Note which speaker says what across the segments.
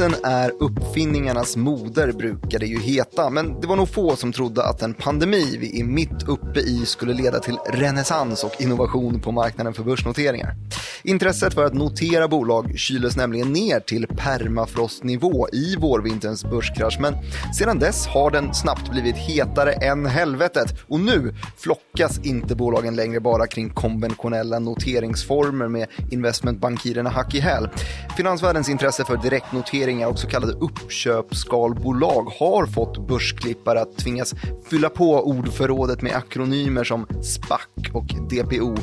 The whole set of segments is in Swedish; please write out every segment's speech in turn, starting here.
Speaker 1: Krisen är uppfinningarnas moder brukar det ju heta, men det var nog få som trodde att en pandemi vi är mitt uppe i skulle leda till renässans och innovation på marknaden för börsnoteringar. Intresset för att notera bolag kyles nämligen ner till permafrostnivå i vårvinterns börskrasch, men sedan dess har den snabbt blivit hetare än helvetet och nu flockas inte bolagen längre bara kring konventionella noteringsformer med investmentbankirerna hack i häl. Finansvärldens intresse för direktnoteringar och så kallade uppköpskalbolag har fått börsklippare att tvingas fylla på ordförrådet med akronymer som SPAC och DPO.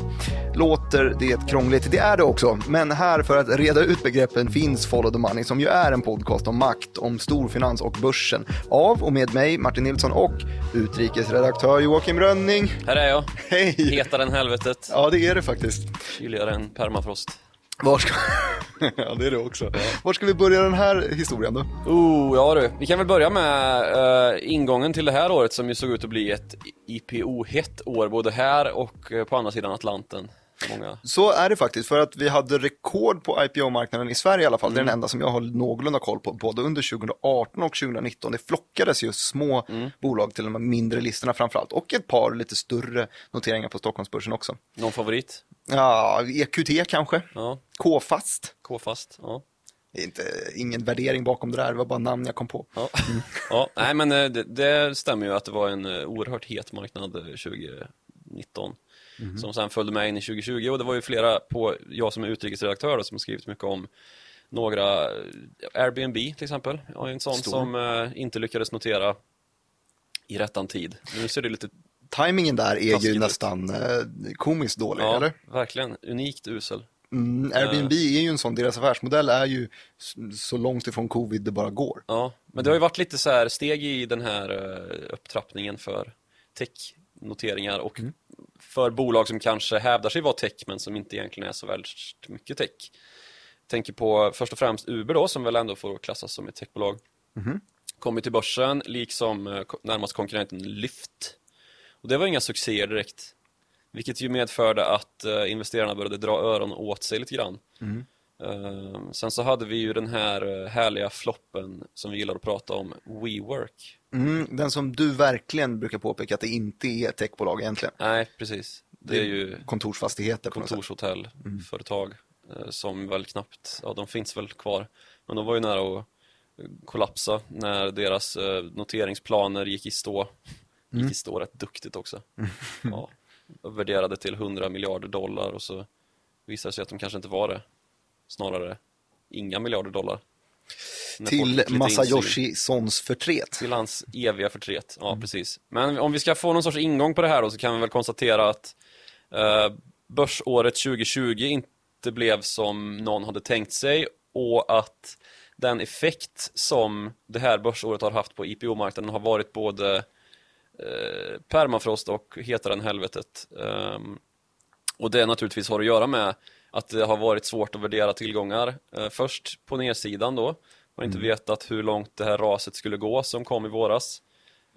Speaker 1: Låter det krångligt? Det är det också, men här för att reda ut begreppen finns Follow the Money som ju är en podcast om makt, om storfinans och börsen. Av och med mig, Martin Nilsson och utrikesredaktör Joakim Rönning.
Speaker 2: Här är jag.
Speaker 1: Hej!
Speaker 2: Hetare än helvetet.
Speaker 1: Ja, det är det faktiskt.
Speaker 2: Kyligare än permafrost.
Speaker 1: Var ska... ja, det är det också. Var ska vi börja den här historien då?
Speaker 2: Oh, ja du. Vi kan väl börja med uh, ingången till det här året som ju såg ut att bli ett IPO-hett år både här och uh, på andra sidan Atlanten. Många.
Speaker 1: Så är det faktiskt, för att vi hade rekord på IPO-marknaden i Sverige i alla fall. Mm. Det är den enda som jag har någorlunda koll på, både under 2018 och 2019. Det flockades ju små mm. bolag till de mindre listorna framförallt och ett par lite större noteringar på Stockholmsbörsen också.
Speaker 2: Någon favorit?
Speaker 1: Ja, EQT kanske. Ja. K-fast.
Speaker 2: K-fast, ja.
Speaker 1: Inte, ingen värdering bakom det där, det var bara namn jag kom på.
Speaker 2: Ja, mm. ja nej men eh, det, det, stämmer ju att det var en eh, oerhört het marknad 2019. Mm. Som sen följde med in i 2020 och det var ju flera på, jag som är utrikesredaktör då, som har skrivit mycket om några, eh, Airbnb till exempel, ja, en sån Stor. som eh, inte lyckades notera i rättan tid. Nu ser det lite
Speaker 1: Timingen där är ju nästan eh, komiskt dålig,
Speaker 2: ja,
Speaker 1: eller?
Speaker 2: verkligen. Unikt usel.
Speaker 1: Mm, Airbnb uh, är ju en sån, deras affärsmodell är ju så långt ifrån covid det bara går.
Speaker 2: Ja, men det har ju varit lite så här steg i den här uh, upptrappningen för tech-noteringar och mm för bolag som kanske hävdar sig vara tech men som inte egentligen är så väldigt mycket tech. Tänker på först och främst Uber då som väl ändå får klassas som ett techbolag. Mm. Kommer till börsen liksom eh, närmast konkurrenten Lyft. Och det var inga succéer direkt. Vilket ju medförde att uh, investerarna började dra öron åt sig lite grann. Mm. Uh, sen så hade vi ju den här uh, härliga floppen som vi gillar att prata om, WeWork.
Speaker 1: Mm, den som du verkligen brukar påpeka att det inte är techbolag egentligen.
Speaker 2: Nej, precis.
Speaker 1: Det, det är ju kontorsfastigheter.
Speaker 2: Kontorshotell, mm. företag eh, som väl knappt, ja de finns väl kvar. Men de var ju nära att kollapsa när deras eh, noteringsplaner gick i stå. Gick mm. i stå rätt duktigt också. Ja, värderade till 100 miljarder dollar och så visade det sig att de kanske inte var det. Snarare inga miljarder dollar.
Speaker 1: Till Masayoshi Sons förtret.
Speaker 2: Till hans eviga förtret, ja mm. precis. Men om vi ska få någon sorts ingång på det här då så kan vi väl konstatera att eh, börsåret 2020 inte blev som någon hade tänkt sig och att den effekt som det här börsåret har haft på IPO-marknaden har varit både eh, permafrost och hetare än helvetet. Um, och det naturligtvis har att göra med att det har varit svårt att värdera tillgångar. Uh, först på nedsidan då, har inte mm. vetat hur långt det här raset skulle gå som kom i våras.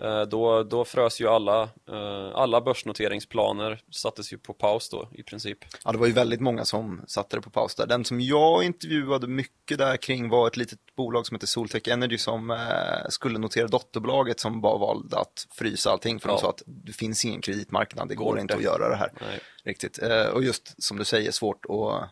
Speaker 2: Eh, då, då frös ju alla, eh, alla börsnoteringsplaner sattes ju på paus då i princip.
Speaker 1: Ja, det var ju väldigt många som satte det på paus där. Den som jag intervjuade mycket där kring var ett litet bolag som heter Soltech Energy som eh, skulle notera dotterbolaget som bara valde att frysa allting för ja. de sa att det finns ingen kreditmarknad, det går, går inte att göra det här. Nej. Riktigt. Och just som du säger, svårt att,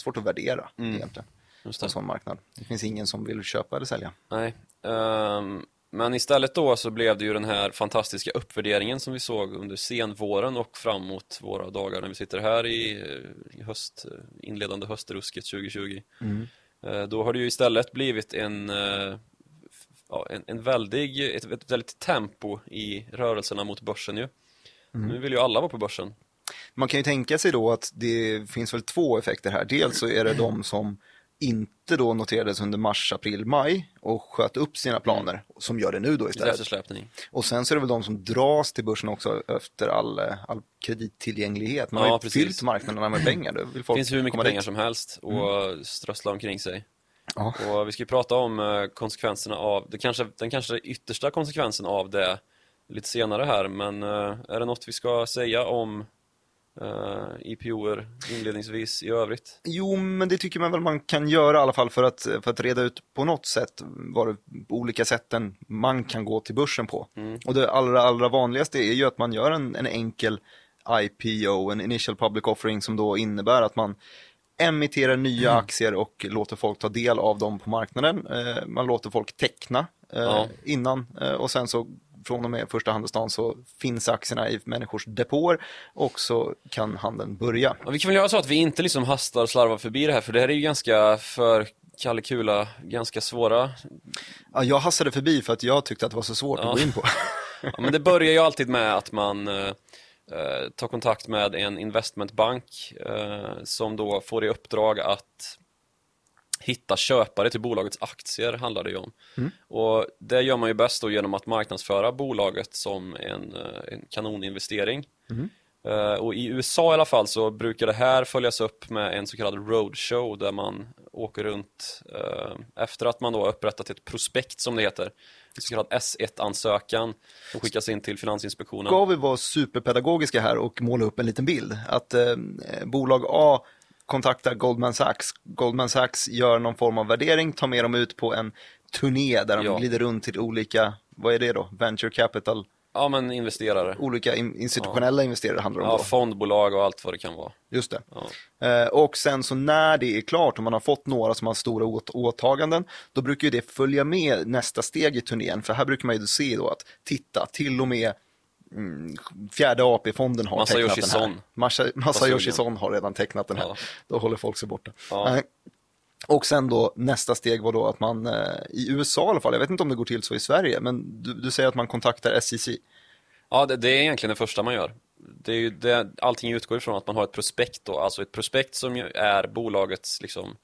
Speaker 1: svårt att värdera mm. egentligen. Just det. en sån marknad. Det finns ingen som vill köpa eller sälja.
Speaker 2: Nej. Um, men istället då så blev det ju den här fantastiska uppvärderingen som vi såg under senvåren och framåt våra dagar när vi sitter här i, i höst, inledande höstrusket 2020. Mm. Uh, då har det ju istället blivit en, uh, ja, en, en väldig, ett, ett väldigt tempo i rörelserna mot börsen ju. Mm. Nu vill ju alla vara på börsen.
Speaker 1: Man kan ju tänka sig då att det finns väl två effekter här. Dels så är det de som inte då noterades under mars, april, maj och sköt upp sina planer som gör det nu då istället. Och sen så är det väl de som dras till börsen också efter all, all kredittillgänglighet. Man ja, har ju fyllt marknaderna med pengar. Det
Speaker 2: vill folk finns hur mycket pengar dit. som helst och mm. strössla omkring sig. Ja. Och vi ska ju prata om eh, konsekvenserna av, det kanske, den kanske yttersta konsekvensen av det lite senare här, men eh, är det något vi ska säga om uh, IPOer inledningsvis i övrigt.
Speaker 1: Jo, men det tycker man väl man kan göra i alla fall för att, för att reda ut på något sätt vad olika sätten man kan gå till börsen på.
Speaker 2: Mm.
Speaker 1: Och det allra, allra vanligaste är ju att man gör en, en enkel IPO, en initial public offering som då innebär att man emitterar nya
Speaker 2: Mm.
Speaker 1: aktier och låter folk ta del av dem på marknaden. Eh, man låter folk teckna eh,
Speaker 2: Ja.
Speaker 1: innan eh, och sen så från och med första handelsdagen så finns aktierna i människors depåer och så kan handeln börja.
Speaker 2: Ja, vi kan väl göra så att vi inte liksom hastar och slarvar förbi det här, för det här är ju ganska för Kalle Kula, ganska svåra.
Speaker 1: Ja, jag hassade förbi för att jag tyckte att det var så svårt
Speaker 2: Ja.
Speaker 1: att gå in på.
Speaker 2: Ja, men det börjar ju alltid med att man eh, eh, tar kontakt med en investmentbank eh, som då får i uppdrag att hitta köpare till bolagets aktier, handlar det ju om. Och det gör man ju bäst då genom att marknadsföra bolaget som en, eh, en kanoninvestering. Eh, och i USA i alla fall så brukar det här följas upp med en så kallad roadshow där man åker runt eh, efter att man då har upprättat ett prospekt som det heter. En så kallad S1-ansökan som skickas in till Finansinspektionen.
Speaker 1: Ska vi vara superpedagogiska här och måla upp en liten bild? Att eh, bolag A kontaktar Goldman Sachs. Goldman Sachs gör någon form av värdering, tar med dem ut på en turné där de
Speaker 2: Ja.
Speaker 1: glider runt till olika, vad är det då? Venture capital,
Speaker 2: Ja men investerare.
Speaker 1: olika in- institutionella investerare handlar det om
Speaker 2: Ja,
Speaker 1: då.
Speaker 2: fondbolag och allt vad det kan vara.
Speaker 1: Just det.
Speaker 2: Ja.
Speaker 1: Eh, och sen så när det är klart och man har fått några som har stora åt- åtaganden, då brukar ju det följa med nästa steg i turnén. För här brukar man ju se då att, titta, till och med fjärde AP-fonden har
Speaker 2: Masayoshi
Speaker 1: tecknat den här.
Speaker 2: Son.
Speaker 1: Masa, Masayoshi
Speaker 2: sugen.
Speaker 1: Son har redan tecknat den här.
Speaker 2: Ja.
Speaker 1: Då håller folk sig borta.
Speaker 2: Ja.
Speaker 1: Och sen då nästa steg var då att man, eh, i USA i alla fall, jag vet inte om det går till så i Sverige, men du, du säger att man kontaktar SEC.
Speaker 2: Ja, det, det är egentligen det första man gör. Det är ju det, allting utgår ifrån att man har ett prospekt då, alltså ett prospekt som är bolagets liksom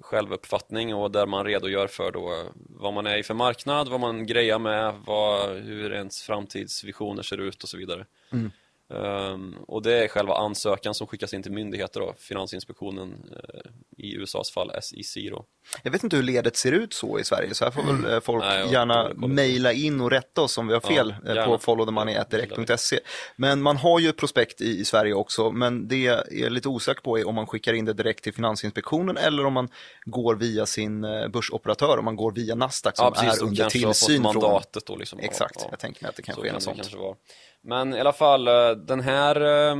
Speaker 2: självuppfattning och där man redogör för då vad man är i för marknad, vad man grejar med, vad, hur ens framtidsvisioner ser ut och så vidare. Ehm, och det är själva ansökan som skickas in till myndigheter då, Finansinspektionen eh, i USAs fall SEC då.
Speaker 1: Jag vet inte hur ledet ser ut så i Sverige, så här får väl eh, folk
Speaker 2: Nej,
Speaker 1: gärna
Speaker 2: har
Speaker 1: mejla in och rätta oss om vi har
Speaker 2: Ja,
Speaker 1: fel eh,
Speaker 2: gärna.
Speaker 1: på followthemoney.direkt.se. Men man har ju prospekt i, i Sverige också, men det jag är lite osäker på är om man skickar in det direkt till Finansinspektionen eller om man går via sin eh, börsoperatör, om man går via Nasdaq som
Speaker 2: Ja, precis,
Speaker 1: är
Speaker 2: de
Speaker 1: under
Speaker 2: kanske har
Speaker 1: tillsyn
Speaker 2: fått
Speaker 1: från...
Speaker 2: mandatet då liksom.
Speaker 1: Exakt,
Speaker 2: Ja, ja.
Speaker 1: jag tänker mig att det kan
Speaker 2: Så kan
Speaker 1: något
Speaker 2: det
Speaker 1: sånt.
Speaker 2: kanske vara. Men i alla fall, eh, den här, eh,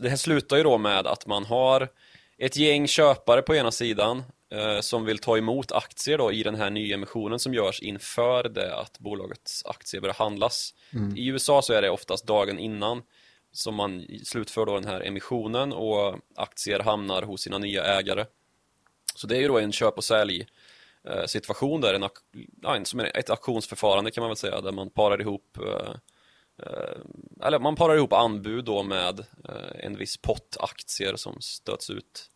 Speaker 2: det här slutar ju då med att man har ett gäng köpare på ena sidan eh, som vill ta emot aktier då i den här nyemissionen som görs inför det att bolagets aktier börjar handlas. I USA så är det oftast dagen innan som man slutför då den här emissionen och aktier hamnar hos sina nya ägare. Så det är ju då en köp och sälj eh, situation där, en, en, som ett auktionsförfarande kan man väl säga, där man parar ihop eh, eller man parar ihop anbud då med eh, en viss pott aktier som stöts ut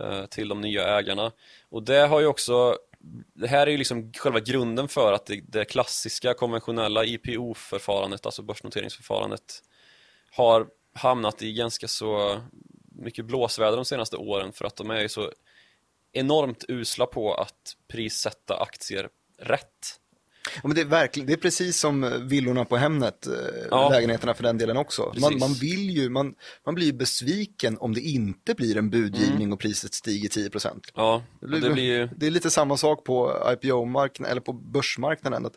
Speaker 2: eh, till de nya ägarna. Och det har ju också det här är ju liksom själva grunden för att det, det klassiska konventionella IPO-förfarandet, alltså börsnoteringsförfarandet, har hamnat i ganska så mycket blåsväder de senaste åren för att de är ju så enormt usla på att prissätta aktier rätt.
Speaker 1: Ja, men det, är verkligen, det är precis som villorna på Hemnet, eh,
Speaker 2: Ja.
Speaker 1: lägenheterna för den delen också. Man, man vill ju, man, man blir ju besviken om det inte blir en budgivning
Speaker 2: Mm.
Speaker 1: och priset stiger 10%.
Speaker 2: Ja, och det blir
Speaker 1: det är lite samma sak på IPO-marknaden eller på börsmarknaden. Att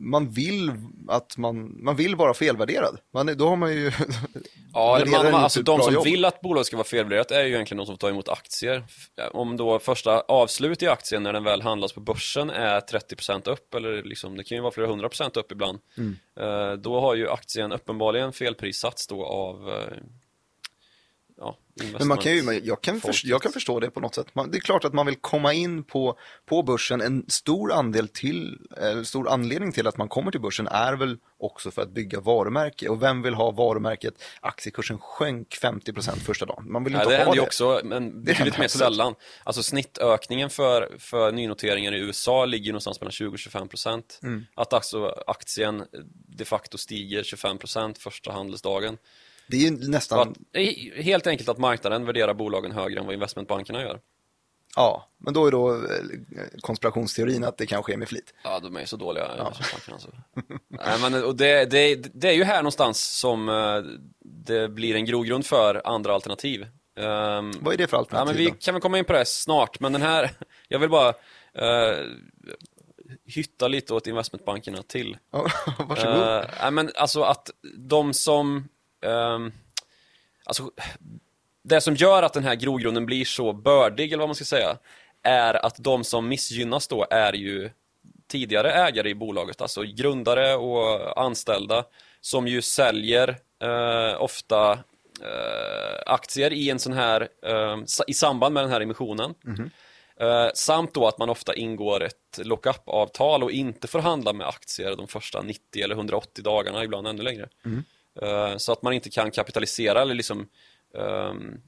Speaker 1: man vill att man, man vill vara felvärderad. Man, då har man ju
Speaker 2: Ja, man,
Speaker 1: gjort
Speaker 2: alltså
Speaker 1: ett
Speaker 2: de som
Speaker 1: jobb.
Speaker 2: vill att bolaget ska vara felvärderat är ju egentligen de som får ta emot aktier. Om då första avslut i aktien när den väl handlas på börsen är 30% upp, eller liksom, det kan ju vara flera hundra procent upp ibland.
Speaker 1: Mm.
Speaker 2: Eh, Då har ju aktien uppenbarligen felprissatts då av eh, ja,
Speaker 1: Men man kan ju, jag, kan förstå, jag kan förstå det på något sätt. Man, det är klart att man vill komma in på, på börsen. En stor andel till, eh, stor anledning till att man kommer till börsen är väl också för att bygga varumärke. Och vem vill ha varumärket? Aktiekursen sjönk 50% första dagen. Man vill ju
Speaker 2: Ja,
Speaker 1: inte
Speaker 2: det
Speaker 1: ha
Speaker 2: händer
Speaker 1: det.
Speaker 2: också, men betydligt
Speaker 1: händer
Speaker 2: mer
Speaker 1: absolut.
Speaker 2: sällan. Alltså snittökningen för, för nynoteringar i USA ligger någonstans mellan 20 och 25 procent.
Speaker 1: Mm.
Speaker 2: Att alltså aktien de facto stiger 25 procent första handelsdagen.
Speaker 1: Det är ju nästan,
Speaker 2: att, är helt enkelt att marknaden värderar bolagen högre än vad investmentbankerna gör.
Speaker 1: ja, men då är då eh, konspirationsteorin att det kan ske med flit.
Speaker 2: Ja, de är ju så dåliga investmentbankerna. Så. Nej, men, och det, det, det är ju här någonstans som eh, det blir en grogrund för andra alternativ. Um,
Speaker 1: Vad är det för alternativ?
Speaker 2: Ja, men vi
Speaker 1: då?
Speaker 2: kan väl komma in på det snart, men den här, jag vill bara uh, hytta lite åt investmentbankerna till.
Speaker 1: Ja, varsågod.
Speaker 2: Uh, nej, men alltså att de som, um, alltså det som gör att den här grogrunden blir så bördig, eller vad man ska säga, är att de som missgynnas då är ju tidigare ägare i bolaget, alltså grundare och anställda, som ju säljer uh, ofta uh, aktier i en sån här, i samband med den här emissionen.
Speaker 1: Mhm.
Speaker 2: Eh, samt då att man ofta ingår ett lockup-avtal och inte får handla med aktier de första 90 eller 180 dagarna, ibland ännu längre. Eh, så att man inte kan kapitalisera eller liksom ehm,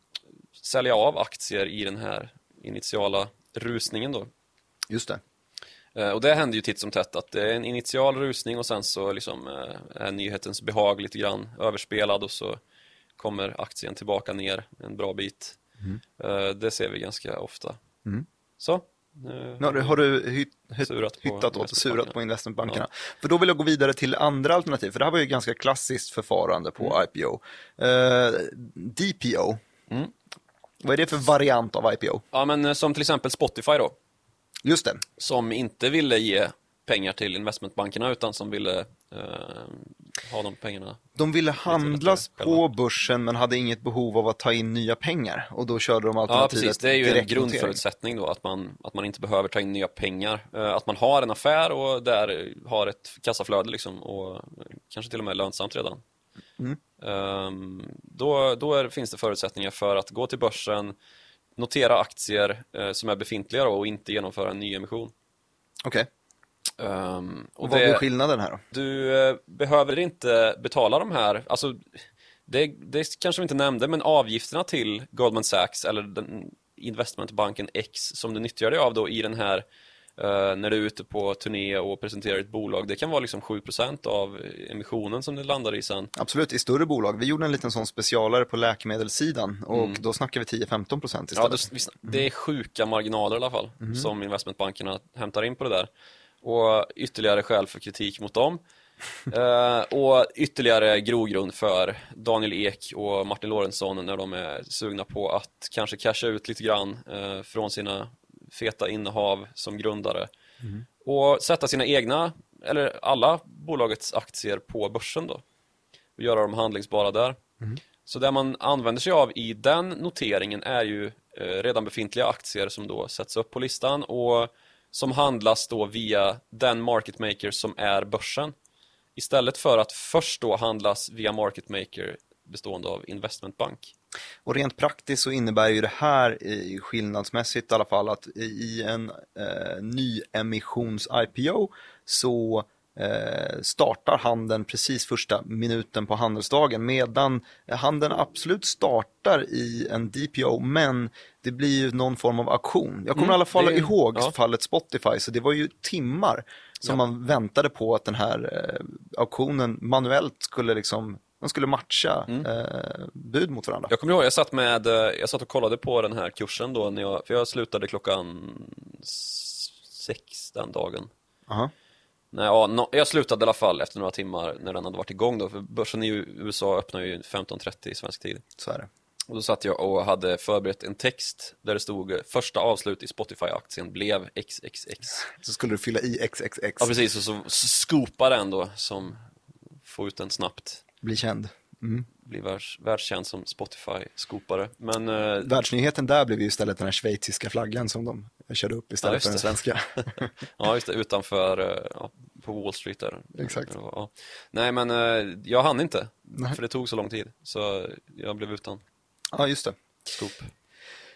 Speaker 2: sälja av aktier i den här initiala rusningen då.
Speaker 1: Just det.
Speaker 2: Eh, och det händer ju titt som tätt att det är en initial rusning och sen så liksom eh, är nyhetens behag lite grann överspelad och så kommer aktien tillbaka ner en bra bit. Eh, det ser vi ganska ofta.
Speaker 1: Mm.
Speaker 2: Så. Nu
Speaker 1: har du, har du hytt, hytt,
Speaker 2: Surat
Speaker 1: hyttat åt och surat på investmentbankerna. För då vill jag gå vidare till andra alternativ, för det här var ju ganska klassiskt förfarande på
Speaker 2: Mm.
Speaker 1: IPO. Eh, DPO,
Speaker 2: Mm.
Speaker 1: vad är det för variant av IPO?
Speaker 2: Ja, men eh, som till exempel Spotify då,
Speaker 1: Just det,
Speaker 2: som inte ville ge pengar till investmentbankerna utan som ville eh, ha de pengarna.
Speaker 1: de ville handlas på börsen men hade inget behov av att ta in nya pengar och då körde de
Speaker 2: Ja,
Speaker 1: alternativet
Speaker 2: precis. Det är ju en grundförutsättning då, att man, att man inte behöver ta in nya pengar. Eh, Att man har en affär och där har ett kassaflöde liksom och eh, kanske till och med lönsamt redan.
Speaker 1: Mm.
Speaker 2: Ehm, Då, då är, finns det förutsättningar för att gå till börsen, notera aktier eh, som är befintliga då, och inte genomföra en ny emission.
Speaker 1: Okej,
Speaker 2: Ehm,
Speaker 1: och vad blir skillnaden här då?
Speaker 2: Du eh, behöver inte betala de här, alltså det, det kanske vi inte nämnde, men avgifterna till Goldman Sachs eller den investmentbanken X som du nyttjar dig av då i den här eh, när du är ute på turné och presenterar ett bolag, det kan vara liksom 7% av emissionen som det landar i sen.
Speaker 1: Absolut, i större bolag. Vi gjorde en liten sån specialare på läkemedelssidan och
Speaker 2: Mm.
Speaker 1: då snackar vi 10-15 procent
Speaker 2: Ja,
Speaker 1: istället.
Speaker 2: det, det är sjuka marginaler i alla fall som investmentbankerna hämtar in på det där. Och ytterligare skäl för kritik mot dem. Eh, och ytterligare grogrund för Daniel Ek och Martin Lorentzon när de är sugna på att kanske casha ut lite grann eh, från sina feta innehav som grundare. Och sätta sina egna, eller alla bolagets aktier på börsen då. Och göra dem handlingsbara där. Så det man använder sig av i den noteringen är ju eh, redan befintliga aktier som då sätts upp på listan och som handlas då via den market maker som är börsen. Istället för att först då handlas via market maker bestående av investmentbank.
Speaker 1: Och rent praktiskt så innebär ju det här skillnadsmässigt i alla fall att i en eh, nyemissions-IPO så eh, startar handeln precis första minuten på handelsdagen medan handeln absolut startar i en DPO men det blir ju någon form av auktion. Jag kommer
Speaker 2: Mm,
Speaker 1: i alla fall
Speaker 2: det-
Speaker 1: ihåg
Speaker 2: ja.
Speaker 1: fallet Spotify så det var ju timmar som
Speaker 2: Ja.
Speaker 1: man väntade på att den här eh, auktionen manuellt skulle liksom de skulle matcha
Speaker 2: Mm.
Speaker 1: eh, bud mot varandra.
Speaker 2: Jag kommer ihåg, jag satt, med, eh, jag satt och kollade på den här kursen då, när jag, för jag slutade klockan sex den dagen.
Speaker 1: Aha.
Speaker 2: Nej, ja, no, jag slutade i alla fall efter några timmar när den hade varit igång då, för börsen i USA öppnar ju 15.30 i svensk tid.
Speaker 1: Så är det.
Speaker 2: Och då satt jag och hade förberett en text där det stod första avslut i Spotify-aktien blev XXX.
Speaker 1: Så skulle du fylla i XXX,
Speaker 2: Ja precis, och så skopa den då som får ut den snabbt.
Speaker 1: bli känd. Mm.
Speaker 2: Blir världs, världskänd som Spotify-skopare. Men eh,
Speaker 1: Världsnyheten där blev ju istället den här schweiziska flaggan som de körde upp
Speaker 2: Ja,
Speaker 1: istället
Speaker 2: just
Speaker 1: för den svenska.
Speaker 2: ja, just det, utanför, eh, ja, på Wall Street där.
Speaker 1: Exakt.
Speaker 2: Ja. Nej men eh, jag hann inte,
Speaker 1: Nej.
Speaker 2: för det tog så lång tid. Så jag blev utan
Speaker 1: ja, just det.
Speaker 2: skop.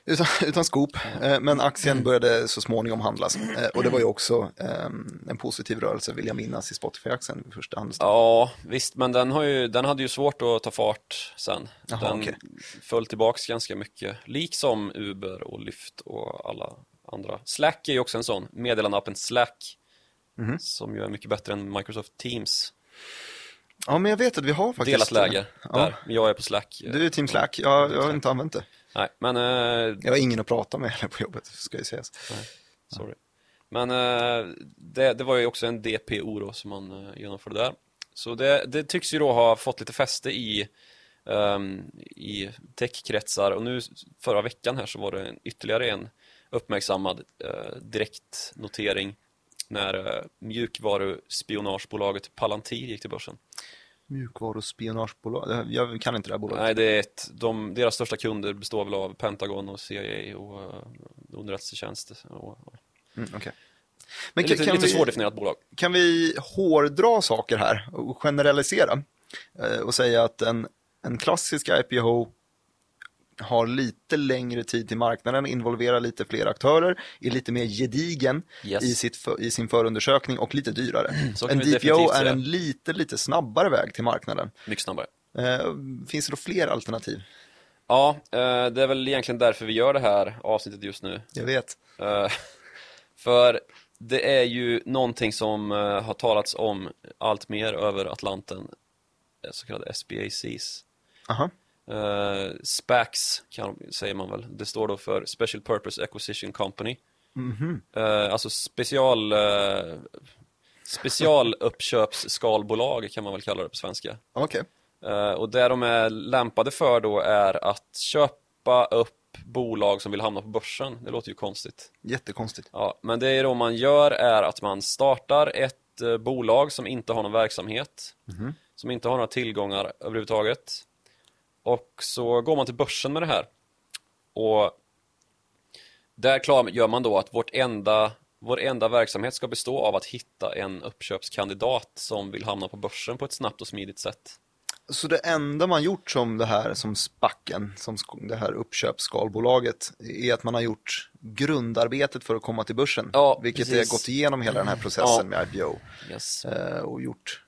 Speaker 1: Utan, utan skop, eh, men aktien började så småningom handlas. Eh, Och det var ju också eh, en positiv rörelse, vill jag minnas, i Spotify-aktien vid första handelsdagen.
Speaker 2: Ja, visst, men den, har ju, den hade ju svårt att ta fart sen.
Speaker 1: Jaha,
Speaker 2: den
Speaker 1: okej.
Speaker 2: föll tillbaks ganska mycket, liksom Uber och Lyft och alla andra. Slack är ju också en sån, meddelandeappen Slack,
Speaker 1: Mhm.
Speaker 2: som ju är mycket bättre än Microsoft Teams.
Speaker 1: Ja, men jag vet att vi har faktiskt...
Speaker 2: Delat läge
Speaker 1: Ja.
Speaker 2: där, jag är på Slack.
Speaker 1: Du är Team Slack, jag, jag har inte använt det.
Speaker 2: Nej, men eh,
Speaker 1: Jag har ingen att prata med heller på jobbet, ska ju sägas.
Speaker 2: Sorry. Men eh, det, det var ju också en DPO då som man eh, genomförde där. Så det, det tycks ju då ha fått lite fäste i ehm, i techkretsar och nu förra veckan här så var det en, ytterligare en uppmärksammad uh, direktnotering när uh, mjukvaruspionagebolaget Palantir gick till börsen.
Speaker 1: Mjukvaruspionagebolag, jag kan inte det här bolaget.
Speaker 2: Nej, det är ett, de, deras största kunder består väl av Pentagon och CIA och uh, underrättelsetjänst. Och, och.
Speaker 1: Mm, okay.
Speaker 2: Men det är lite, kan lite vi, svårdefinierat bolag.
Speaker 1: Kan vi hårdra saker här och generalisera eh, och säga att en, en klassisk IPO har lite längre tid till marknaden, involverar lite fler aktörer, är lite mer gedigen yes. i, sitt, i sin förundersökning och lite dyrare. en DPO är en lite, lite snabbare väg till marknaden.
Speaker 2: Mycket snabbare.
Speaker 1: Eh, finns det då fler alternativ?
Speaker 2: Ja, eh, det är väl egentligen därför vi gör det här avsnittet just nu.
Speaker 1: Jag vet.
Speaker 2: Eh, för det är ju någonting som uh, har talats om allt mer över Atlanten, eh, så kallade SBACs.
Speaker 1: Aha.
Speaker 2: Uh, SPACs kan, säger man väl. Det står då för Special Purpose Acquisition Company.
Speaker 1: Mm -hmm.
Speaker 2: uh, alltså special uh, specialuppköpsskalbolag kan man väl kalla det på svenska.
Speaker 1: Okay.
Speaker 2: Uh, och det de är lämpade för då är att köpa upp bolag som vill hamna på börsen. Det låter ju konstigt.
Speaker 1: Jättekonstigt.
Speaker 2: Ja, men det är då man gör är att man startar ett eh, bolag som inte har någon verksamhet,
Speaker 1: mm.
Speaker 2: som inte har några tillgångar överhuvudtaget. Och så går man till börsen med det här. Och där klar, gör man då att vårt enda, vår enda verksamhet ska bestå av att hitta en uppköpskandidat som vill hamna på börsen på ett snabbt och smidigt sätt.
Speaker 1: Så det enda man gjort som det här, som spacken, som det här uppköpsskalbolaget, är att man har gjort grundarbetet för att komma till börsen.
Speaker 2: Ja,
Speaker 1: vilket
Speaker 2: precis.
Speaker 1: är gått igenom hela den här processen
Speaker 2: ja.
Speaker 1: med IPO.
Speaker 2: Yes.
Speaker 1: Eh, och gjort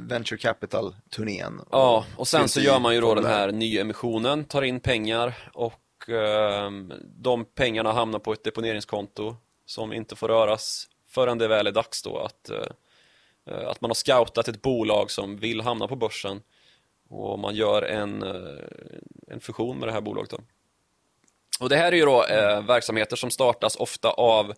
Speaker 1: venture capital-turnén.
Speaker 2: Ja, och sen så gör man ju då den här nyemissionen, tar in pengar och eh, de pengarna hamnar på ett deponeringskonto som inte får röras förrän det väl är dags då att eh, Eh, att man har scoutat ett bolag som vill hamna på börsen och man gör en, eh, en fusion med det här bolaget. Då. Och det här är ju då eh, verksamheter som startas ofta av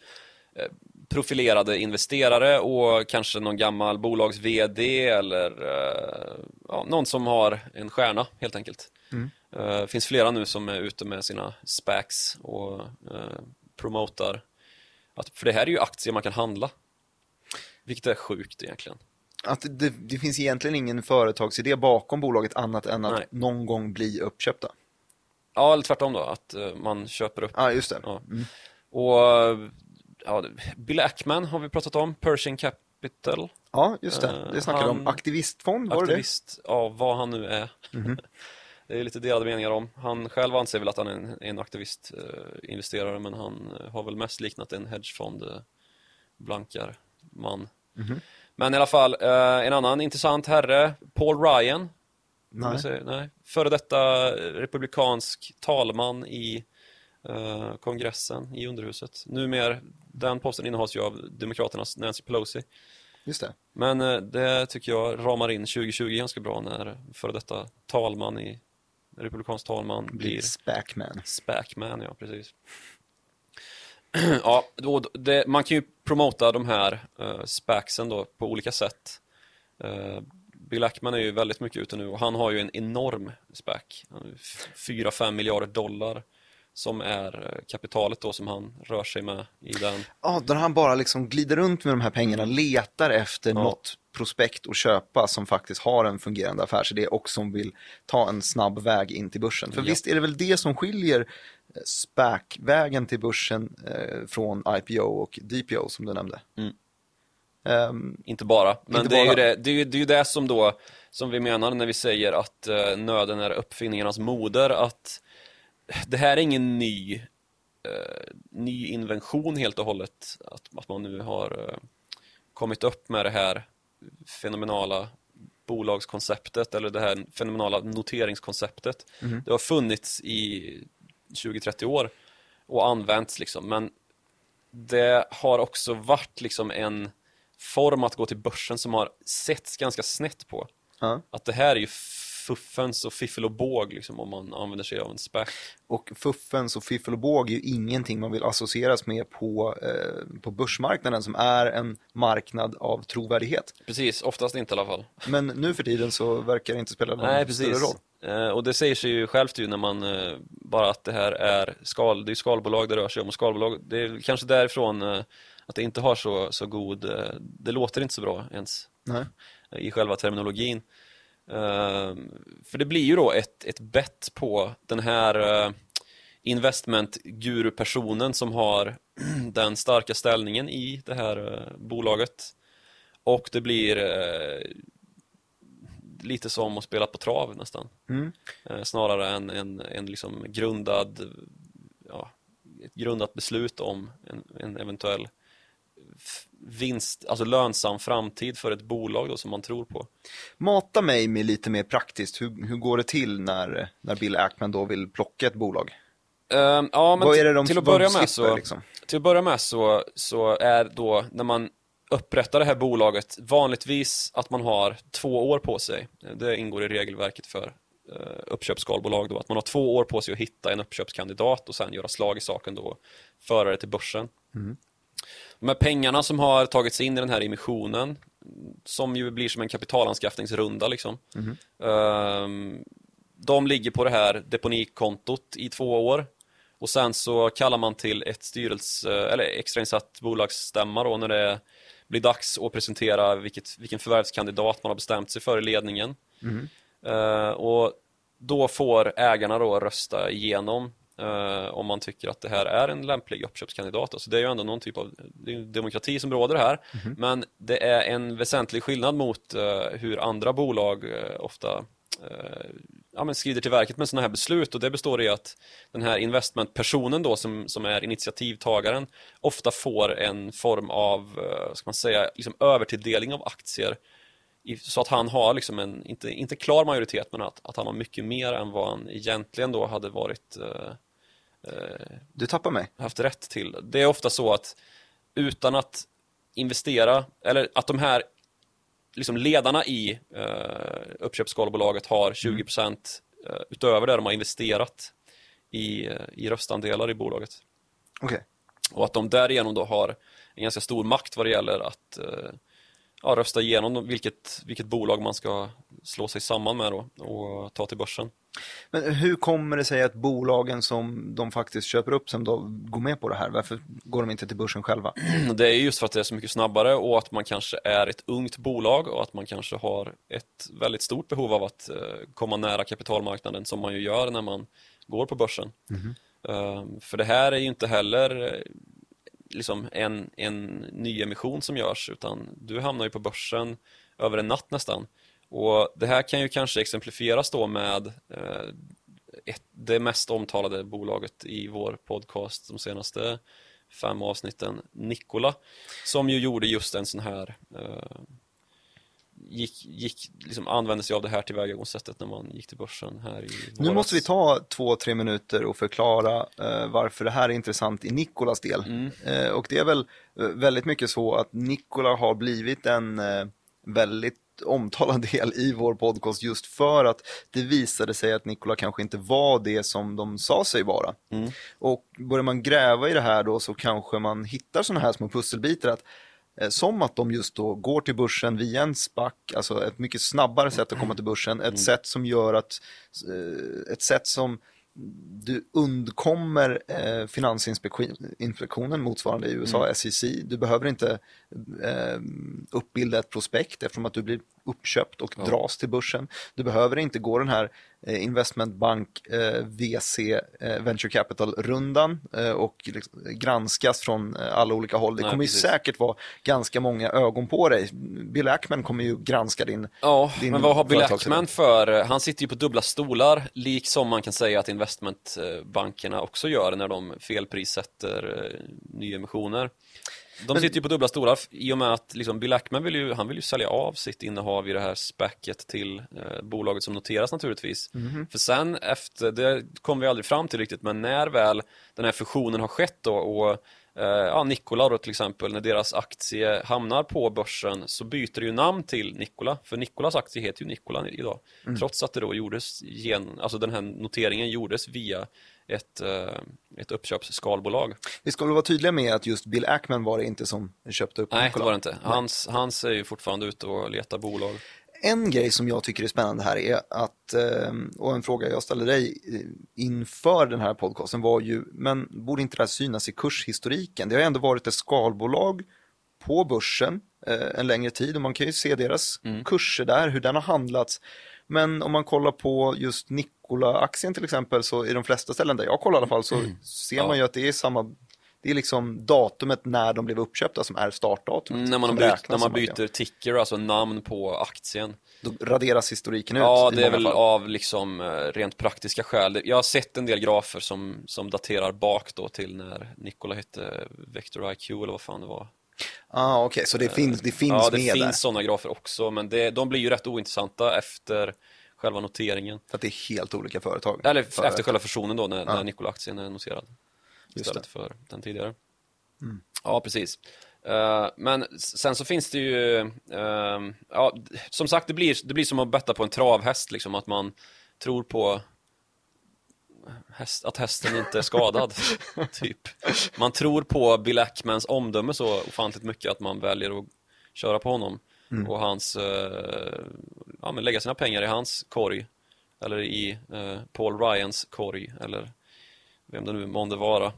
Speaker 2: eh, profilerade investerare och kanske någon gammal bolags-VD eller eh, ja, någon som har en stjärna helt enkelt.
Speaker 1: Mm.
Speaker 2: Det eh, finns flera nu som är ute med sina SPACs och promotar. Att, för det här är ju aktier man kan handla. Vilket är sjukt egentligen.
Speaker 1: Att det, det finns egentligen ingen företagsidé bakom bolaget annat än att
Speaker 2: Nej.
Speaker 1: någon gång bli uppköpta.
Speaker 2: Ja, eller tvärtom då, att man köper upp.
Speaker 1: Ja, just det.
Speaker 2: Ja.
Speaker 1: Mm.
Speaker 2: Och ja, Bill Ackman har vi pratat om, Pershing Capital.
Speaker 1: Ja, just det. Det snackade
Speaker 2: han,
Speaker 1: om. Aktivistfond, var
Speaker 2: aktivist, det ja, vad han nu är.
Speaker 1: Mm.
Speaker 2: det är lite delade meningar om. Han själv anser väl att han är en, en aktivistinvesterare, uh, men han uh, har väl mest liknat en hedgefond blankar man.
Speaker 1: Mm.
Speaker 2: Men i alla fall, eh, en annan intressant herre, Paul Ryan.
Speaker 1: Nej.
Speaker 2: Säga, nej. Före detta republikansk talman i eh, kongressen, i underhuset. Numera, den posten innehas ju av Demokraternas Nancy Pelosi.
Speaker 1: Just det.
Speaker 2: Men eh, det tycker jag ramar in 2020 ganska bra när före detta talman i republikansk talman blir,
Speaker 1: blir Spackman.
Speaker 2: Spackman, ja precis. ja, då, det, man kan ju promota de här uh, spacsen då på olika sätt. Uh, Bill Ackman är ju väldigt mycket ute nu och han har ju en enorm SPAC. 4-5 miljarder dollar som är eh, kapitalet då som han rör sig med i den.
Speaker 1: Ja, där han bara liksom glider runt med de här pengarna, letar efter ja. något prospekt att köpa som faktiskt har en fungerande affärsidé och som vill ta en snabb väg in till börsen. För ja. visst är det väl det som skiljer SPAC-vägen till börsen eh, från IPO och DPO som du nämnde.
Speaker 2: Mm.
Speaker 1: Um,
Speaker 2: inte bara, men
Speaker 1: inte
Speaker 2: det,
Speaker 1: bara.
Speaker 2: Är det, det, är ju, det är ju det som då som vi menar när vi säger att uh, nöden är uppfinningarnas moder, att det här är ingen ny uh, ny invention helt och hållet, att, att man nu har uh, kommit upp med det här fenomenala bolagskonceptet eller det här fenomenala noteringskonceptet.
Speaker 1: Mm.
Speaker 2: Det har funnits i 20-30 år och använts liksom. Men det har också varit liksom en form att gå till börsen som har setts ganska snett på.
Speaker 1: Ja.
Speaker 2: Att det här är ju fuffens och fiffel och båg liksom om man använder sig av en SPAC.
Speaker 1: Och fuffens och fiffel och båg är ju ingenting man vill associeras med på, eh, på börsmarknaden som är en marknad av trovärdighet.
Speaker 2: Precis, oftast inte i alla fall.
Speaker 1: Men nu för tiden så verkar det inte spela någon
Speaker 2: Nej,
Speaker 1: större
Speaker 2: precis.
Speaker 1: roll.
Speaker 2: Eh, och det säger sig ju självt ju när man eh, bara att det här är skal, det är skalbolag det rör sig om och skalbolag, det är kanske därifrån eh, att det inte har så, så god, det låter inte så bra ens
Speaker 1: Nej.
Speaker 2: i själva terminologin. Eh, för det blir ju då ett, ett bett på den här eh, investment-guru-personen som har den starka ställningen i det här eh, bolaget. Och det blir eh, lite som att spela på trav nästan.
Speaker 1: Mm.
Speaker 2: Snarare än en, en liksom grundad, ja, ett grundat beslut om en, en eventuell vinst, alltså lönsam framtid för ett bolag då som man tror på.
Speaker 1: Mata mig med lite mer praktiskt, hur, hur går det till när, när Bill Ackman då vill plocka ett bolag?
Speaker 2: Ehm, ja, men
Speaker 1: Vad är det de,
Speaker 2: till att börja med så,
Speaker 1: liksom?
Speaker 2: till att börja med så, så är då när man upprättar det här bolaget vanligtvis att man har två år på sig. Det ingår i regelverket för eh, uppköpsskalbolag då, att man har två år på sig att hitta en uppköpskandidat och sen göra slag i saken då och föra det till börsen. De här pengarna som har tagits in i den här emissionen som ju blir som en kapitalanskaffningsrunda liksom. Ehm, de ligger på det här deponikontot i två år och sen så kallar man till ett styrelse eller extrainsatt bolagsstämma då när det blir dags att presentera vilket, vilken förvärvskandidat man har bestämt sig för i ledningen. Eh, och då får ägarna då rösta igenom eh, om man tycker att det här är en lämplig uppköpskandidat. Alltså det är ju ändå någon typ av demokrati som råder här. Men det är en väsentlig skillnad mot eh, hur andra bolag eh, ofta eh, ja, men skrider till verket med sådana här beslut och det består i att den här investmentpersonen då som, som är initiativtagaren ofta får en form av, eh, ska man säga, liksom övertilldelning av aktier så att han har liksom en, inte, inte klar majoritet men att, att han har mycket mer än vad han egentligen då hade varit eh,
Speaker 1: Du tappar mig.
Speaker 2: haft rätt till. Det är ofta så att utan att investera, eller att de här liksom ledarna i eh, uppköpsskalbolaget har 20% eh, utöver det de har investerat i, eh, i röstandelar i bolaget.
Speaker 1: Okej.
Speaker 2: Och att de därigenom då har en ganska stor makt vad det gäller att eh, ja, rösta igenom vilket, vilket bolag man ska slå sig samman med då och ta till börsen.
Speaker 1: Men hur kommer det sig att bolagen som de faktiskt köper upp som då går med på det här? Varför går de inte till börsen själva?
Speaker 2: Det är just för att det är så mycket snabbare och att man kanske är ett ungt bolag och att man kanske har ett väldigt stort behov av att eh, komma nära kapitalmarknaden som man ju gör när man går på börsen. Eh, För det här är ju inte heller liksom en, en ny emission som görs utan du hamnar ju på börsen över en natt nästan. Och det här kan ju kanske exemplifieras då med eh, ett, det mest omtalade bolaget i vår podcast de senaste fem avsnitten, Nikola, som ju gjorde just en sån här eh, gick, gick, liksom använde sig av det här tillvägagångssättet när man gick till börsen här i
Speaker 1: Nu
Speaker 2: våras.
Speaker 1: måste vi ta två, tre minuter och förklara eh, varför det här är intressant i Nikolas del.
Speaker 2: Mm.
Speaker 1: Eh, och det är väl eh, väldigt mycket så att Nikola har blivit en eh, väldigt omtalad del i vår podcast just för att det visade sig att Nikola kanske inte var det som de sa sig vara.
Speaker 2: Mm.
Speaker 1: Och börjar man gräva i det här då så kanske man hittar sådana här små pusselbitar att som att de just då går till börsen via en SPAC, alltså ett mycket snabbare sätt att komma till börsen, ett sätt som gör att, eh, ett sätt som du undkommer eh, Finansinspektionen motsvarande i USA, SEC. Du behöver inte eh, uppbilda ett prospekt eftersom att du blir uppköpt och dras till börsen. Du behöver inte gå den här eh, investmentbank eh, VC eh, Venture Capital-rundan eh, och liksom, granskas från eh, alla olika håll. Det
Speaker 2: Nej,
Speaker 1: kommer ju
Speaker 2: precis.
Speaker 1: säkert vara ganska många ögon på dig. Bill Ackman kommer ju granska din
Speaker 2: Ja,
Speaker 1: din
Speaker 2: men vad har Bill. Ackman för, han sitter ju på dubbla stolar, liksom man kan säga att investmentbankerna också gör när de felprissätter eh, nyemissioner. De sitter ju på dubbla stolar i och med att liksom Bill Ackman vill ju, han vill ju sälja av sitt innehav i det här spacket till eh, bolaget som noteras naturligtvis. För sen efter, det kom vi aldrig fram till riktigt, men när väl den här fusionen har skett då och eh, ja, Nikola då till exempel, när deras aktie hamnar på börsen så byter det ju namn till Nikola, för Nikolas aktie heter ju Nikola idag. Trots att det då gjordes, gen, alltså den här noteringen gjordes via ett, eh, ett uppköpsskalbolag.
Speaker 1: Vi ska väl vara tydliga med att just Bill Ackman var det inte som köpte upp
Speaker 2: Nej, det var det inte. Hans, hans är ju fortfarande ute och letar bolag.
Speaker 1: En grej som jag tycker är spännande här är att, eh, och en fråga jag ställde dig eh, inför den här podcasten var ju, men borde inte det här synas i kurshistoriken? Det har ändå varit ett skalbolag på börsen en längre tid och man kan ju se deras
Speaker 2: Mm.
Speaker 1: kurser där, hur den har handlats. Men om man kollar på just Nikola-aktien till exempel så i de flesta ställen där jag kollar i alla fall så ser
Speaker 2: Ja.
Speaker 1: man ju att det är samma det är liksom datumet när de blev uppköpta som är startdatumet.
Speaker 2: Mm, när man,
Speaker 1: räknas
Speaker 2: när man byter ticker, alltså namn på aktien.
Speaker 1: Då raderas historiken ut.
Speaker 2: Ja, det är väl
Speaker 1: fall.
Speaker 2: av liksom eh, rent praktiska skäl. Jag har sett en del grafer som, som daterar bak då till när Nikola hette Vector IQ eller vad fan det var.
Speaker 1: Ah, Okej, så det finns, det finns
Speaker 2: ja, det
Speaker 1: med
Speaker 2: finns sådana grafer också, men det, de blir ju rätt ointressanta efter själva noteringen.
Speaker 1: För att det är helt olika företag.
Speaker 2: Eller
Speaker 1: För-
Speaker 2: efter själva fusionen då, när,
Speaker 1: Ja.
Speaker 2: när Nikola-aktien är noterad.
Speaker 1: Just
Speaker 2: Istället för den tidigare.
Speaker 1: Mm.
Speaker 2: Ja, precis. Eh, men sen så finns det ju, ehm, ja, som sagt det blir, det blir som att betta på en travhäst liksom, att man tror på häst, att hästen inte är skadad, typ. Man tror på Bill Ackmans omdöme så ofantligt mycket att man väljer att köra på honom
Speaker 1: Mm.
Speaker 2: och hans, eh, ja men lägga sina pengar i hans korg eller i eh, Paul Ryans korg eller vem det nu månde vara.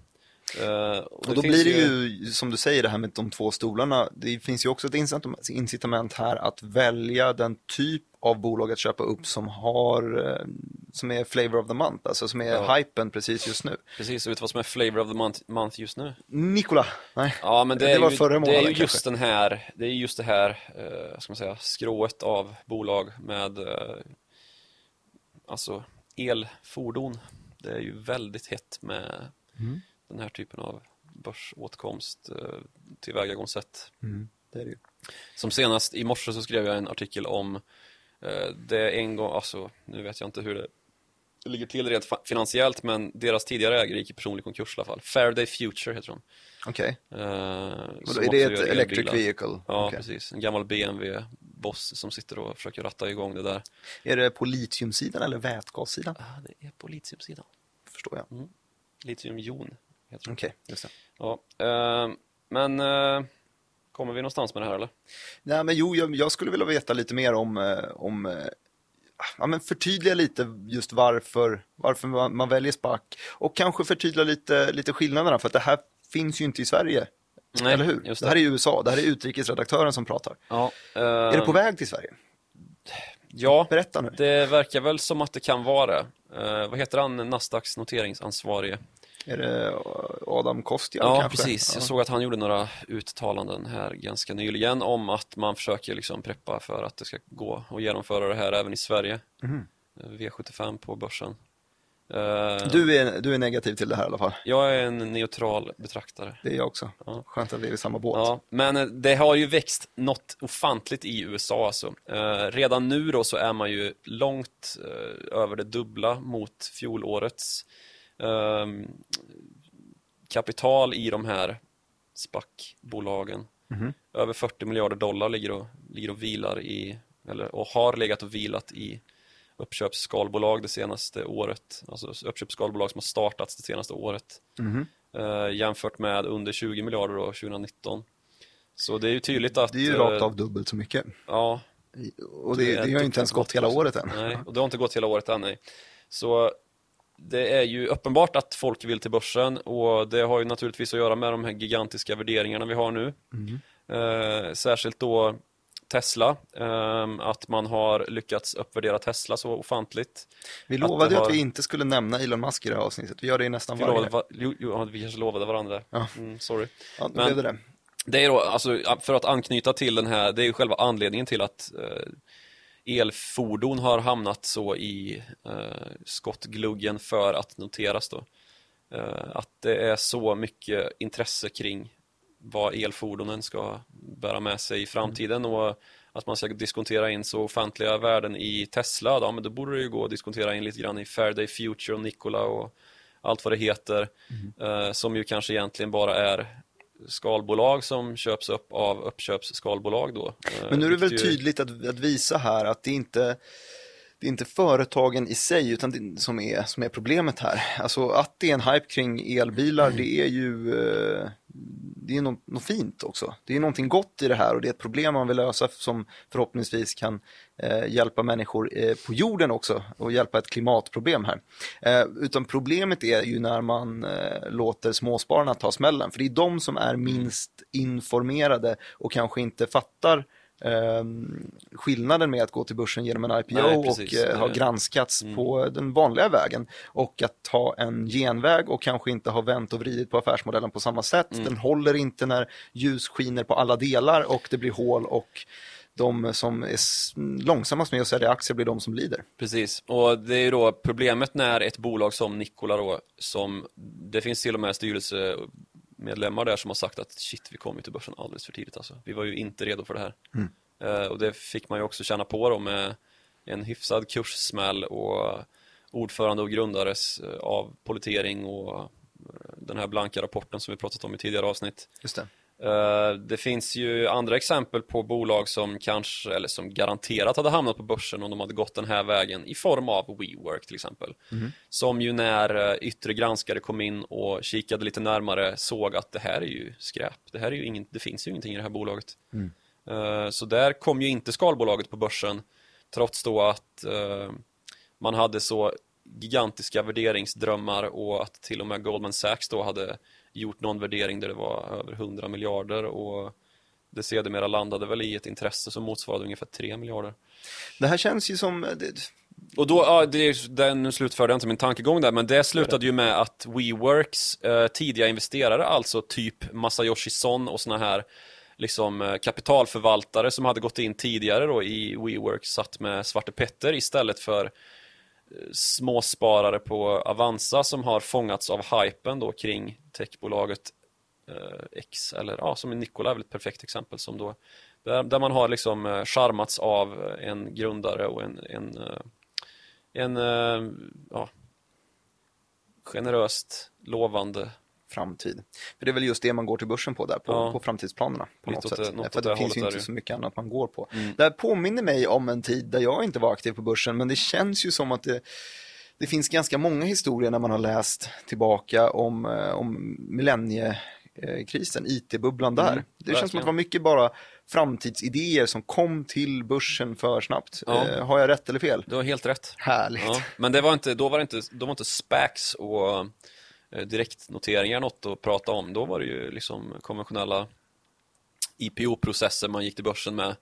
Speaker 2: Eh,
Speaker 1: Och då
Speaker 2: finns
Speaker 1: blir det ju, som du säger, det här med de två stolarna. Det finns ju också ett incitament här att välja den typ av bolag att köpa upp som har, eh, som är flavor of the month, alltså som är
Speaker 2: Ja.
Speaker 1: hypen precis just nu.
Speaker 2: Precis, och vet du vad som är flavor of the month, just nu?
Speaker 1: Nikola, nej.
Speaker 2: Ja, men det,
Speaker 1: Det
Speaker 2: är
Speaker 1: var
Speaker 2: ju,
Speaker 1: förra
Speaker 2: det är
Speaker 1: månaden
Speaker 2: ju just den här, det är just det här, eh, ska man säga, skrået av bolag med, eh, alltså elfordon. Det är ju väldigt hett med
Speaker 1: Mm.
Speaker 2: den här typen av börsåtkomst, eh, tillvägagångssätt.
Speaker 1: Mm, det är det ju.
Speaker 2: Som senast i morse så skrev jag en artikel om eh, det en gång, alltså nu vet jag inte hur det ligger till rent finansiellt men deras tidigare ägare gick i personlig konkurs i alla fall. Faraday Future heter de.
Speaker 1: Okej,
Speaker 2: Eh,
Speaker 1: och då
Speaker 2: som
Speaker 1: är det ett electric
Speaker 2: elbilar.
Speaker 1: vehicle?
Speaker 2: Ja,
Speaker 1: Okej.
Speaker 2: precis. En gammal BMW-boss som sitter och försöker ratta igång det där.
Speaker 1: Är det på litiumsidan eller vätgassidan?
Speaker 2: Ah, det är på litiumsidan.
Speaker 1: Förstår jag.
Speaker 2: Litiumjon heter det.
Speaker 1: Okej, just det.
Speaker 2: Ja, eh, men eh, kommer vi någonstans med det här eller?
Speaker 1: Nej, men jo, jag, jag skulle vilja veta lite mer om, eh, om eh, ja, men förtydliga lite just varför, varför man, man väljer SPAC och kanske förtydliga lite, lite skillnaderna för att det här finns ju inte i Sverige,
Speaker 2: Nej,
Speaker 1: eller hur?
Speaker 2: just
Speaker 1: det. här är USA, det här är utrikesredaktören som pratar.
Speaker 2: Ja, eh,
Speaker 1: Är det på väg till Sverige?
Speaker 2: Ja,
Speaker 1: Berätta nu.
Speaker 2: det verkar väl som att det kan vara det. Eh, vad heter han, Nasdaqs noteringsansvarige?
Speaker 1: Är det Adam Kostian
Speaker 2: Ja,
Speaker 1: kanske?
Speaker 2: precis. Jag såg att han gjorde några uttalanden här ganska nyligen om att man försöker liksom preppa för att det ska gå att genomföra det här även i Sverige. Eh, V75 på börsen. Eh,
Speaker 1: Du, är, du är negativ till det här i alla fall.
Speaker 2: Jag är en neutral betraktare.
Speaker 1: Det är jag också.
Speaker 2: Ja.
Speaker 1: Skönt att vi är i samma båt.
Speaker 2: Ja, men eh, det har ju växt något ofantligt i USA alltså. Redan nu då så är man ju långt över det dubbla mot fjolårets kapital i de här SPAC-bolagen.
Speaker 1: Mhm.
Speaker 2: Över 40 miljarder dollar ligger och, ligger och vilar i, eller och har legat och vilat i uppköpsskalbolag det senaste året. Alltså uppköpsskalbolag som har startats det senaste året.
Speaker 1: Mhm.
Speaker 2: Eh, jämfört med under 20 miljarder då, 2019. Så det är ju tydligt att...
Speaker 1: Det är ju
Speaker 2: eh,
Speaker 1: rakt av dubbelt så mycket.
Speaker 2: Ja,
Speaker 1: Och det, det har ju inte ens gått hela året än.
Speaker 2: nej, och det har inte gått hela året än, nej. Så det är ju uppenbart att folk vill till börsen och det har ju naturligtvis att göra med de här gigantiska värderingarna vi har nu.
Speaker 1: Mm.
Speaker 2: Eh, särskilt då Tesla, ehm, att man har lyckats uppvärdera Tesla så ofantligt.
Speaker 1: Vi
Speaker 2: Att
Speaker 1: lovade
Speaker 2: det
Speaker 1: ju
Speaker 2: har-
Speaker 1: att vi inte skulle nämna Elon Musk i det här avsnittet. Vi gör det i nästan
Speaker 2: Vi,
Speaker 1: varje.
Speaker 2: lovade, va, jo, jo, vi kanske lovade varandra.
Speaker 1: Ja.
Speaker 2: Mm, sorry.
Speaker 1: Ja,
Speaker 2: Men-
Speaker 1: blev det det.
Speaker 2: Det är då, alltså, för att anknyta till den här, det är ju själva anledningen till att eh, elfordon har hamnat så i eh, skottgluggen för att noteras då. Eh, att det är så mycket intresse kring vad elfordonen ska bära med sig i framtiden och att man ska diskontera in så ofantliga värden i Tesla, då, men då borde det ju gå att diskontera in lite grann i Faraday Future och Nikola och allt vad det heter, eh, som ju kanske egentligen bara är skalbolag som köps upp av uppköpsskalbolag då. Eh,
Speaker 1: Men nu är det väl
Speaker 2: vilket ju-
Speaker 1: tydligt att, att visa här att det inte det är inte företagen i sig utan det som är, som är problemet här. Alltså att det är en hype kring elbilar, det är ju eh, det är något, något fint också. Det är någonting gott i det här och det är ett problem man vill lösa som förhoppningsvis kan eh, hjälpa människor eh, på jorden också och hjälpa ett klimatproblem här. Eh, utan problemet är ju när man eh, låter småspararna ta smällen, för det är de som är minst informerade och kanske inte fattar eh, skillnaden med att gå till börsen genom en IPO
Speaker 2: Nej,
Speaker 1: och
Speaker 2: precis.
Speaker 1: eh, ha granskats
Speaker 2: Mm.
Speaker 1: på den vanliga vägen och att ta en genväg och kanske inte ha vänt och vridit på affärsmodellen på samma sätt.
Speaker 2: Mm.
Speaker 1: Den håller inte när ljus skiner på alla delar och det blir hål och de som är långsammast med att sälja aktier blir de som lider.
Speaker 2: Precis, och det är ju då problemet när ett bolag som Nikola då, som det finns till och med styrelsemedlemmar där som har sagt att shit, vi kom ju till börsen alldeles för tidigt alltså. Vi var ju inte redo för det här.
Speaker 1: Mm.
Speaker 2: Eh, och det fick man ju också känna på då med en hyfsad kurssmäll och ordförande och grundares eh, avpolitering och eh, den här blanka rapporten som vi pratat om i tidigare avsnitt.
Speaker 1: Just det.
Speaker 2: Eh, Det finns ju andra exempel på bolag som kanske, eller som garanterat hade hamnat på börsen om de hade gått den här vägen i form av WeWork till exempel. Som ju när eh, yttre granskare kom in och kikade lite närmare såg att det här är ju skräp. Det här är ju ingen, det finns ju ingenting i det här bolaget. Eh, Så där kom ju inte skalbolaget på börsen trots då att man hade så gigantiska värderingsdrömmar och att till och med Goldman Sachs då hade gjort någon värdering där det var över 100 miljarder och det sedermera landade väl i ett intresse som motsvarade ungefär 3 miljarder.
Speaker 1: Det här känns ju som, det,
Speaker 2: Och då, ja, det, den, slutförde jag inte min tankegång där, men det slutade ju med att WeWorks eh, tidiga investerare, alltså typ Masayoshi Son och såna här liksom eh, kapitalförvaltare som hade gått in tidigare då i WeWork satt med Svarte Petter istället för eh, småsparare på Avanza som har fångats av hypen då kring techbolaget eh, X, eller ja, som Nikola är väl ett perfekt exempel som då där, där man har liksom eh, charmats av en grundare och en, en, eh, en ja, generöst lovande
Speaker 1: framtid. För det är väl just det man går till börsen på där, på,
Speaker 2: Ja.
Speaker 1: på framtidsplanerna. På något
Speaker 2: åt
Speaker 1: sätt.
Speaker 2: något
Speaker 1: För
Speaker 2: det
Speaker 1: det finns ju inte så mycket annat man går på.
Speaker 2: Mm.
Speaker 1: Det här påminner mig om en tid där jag inte var aktiv på börsen, men det känns ju som att det, det finns ganska många historier när man har läst tillbaka om, eh, om millenniekrisen, IT-bubblan där.
Speaker 2: Mm,
Speaker 1: det känns som att det var mycket bara framtidsidéer som kom till börsen för snabbt.
Speaker 2: Ja.
Speaker 1: Eh, har jag rätt eller fel?
Speaker 2: Du har helt rätt.
Speaker 1: Härligt.
Speaker 2: Ja, men det var inte, då var det inte, då var inte SPACs och eh, direktnoteringar något att prata om. Då var det ju liksom konventionella IPO-processer man gick till börsen med.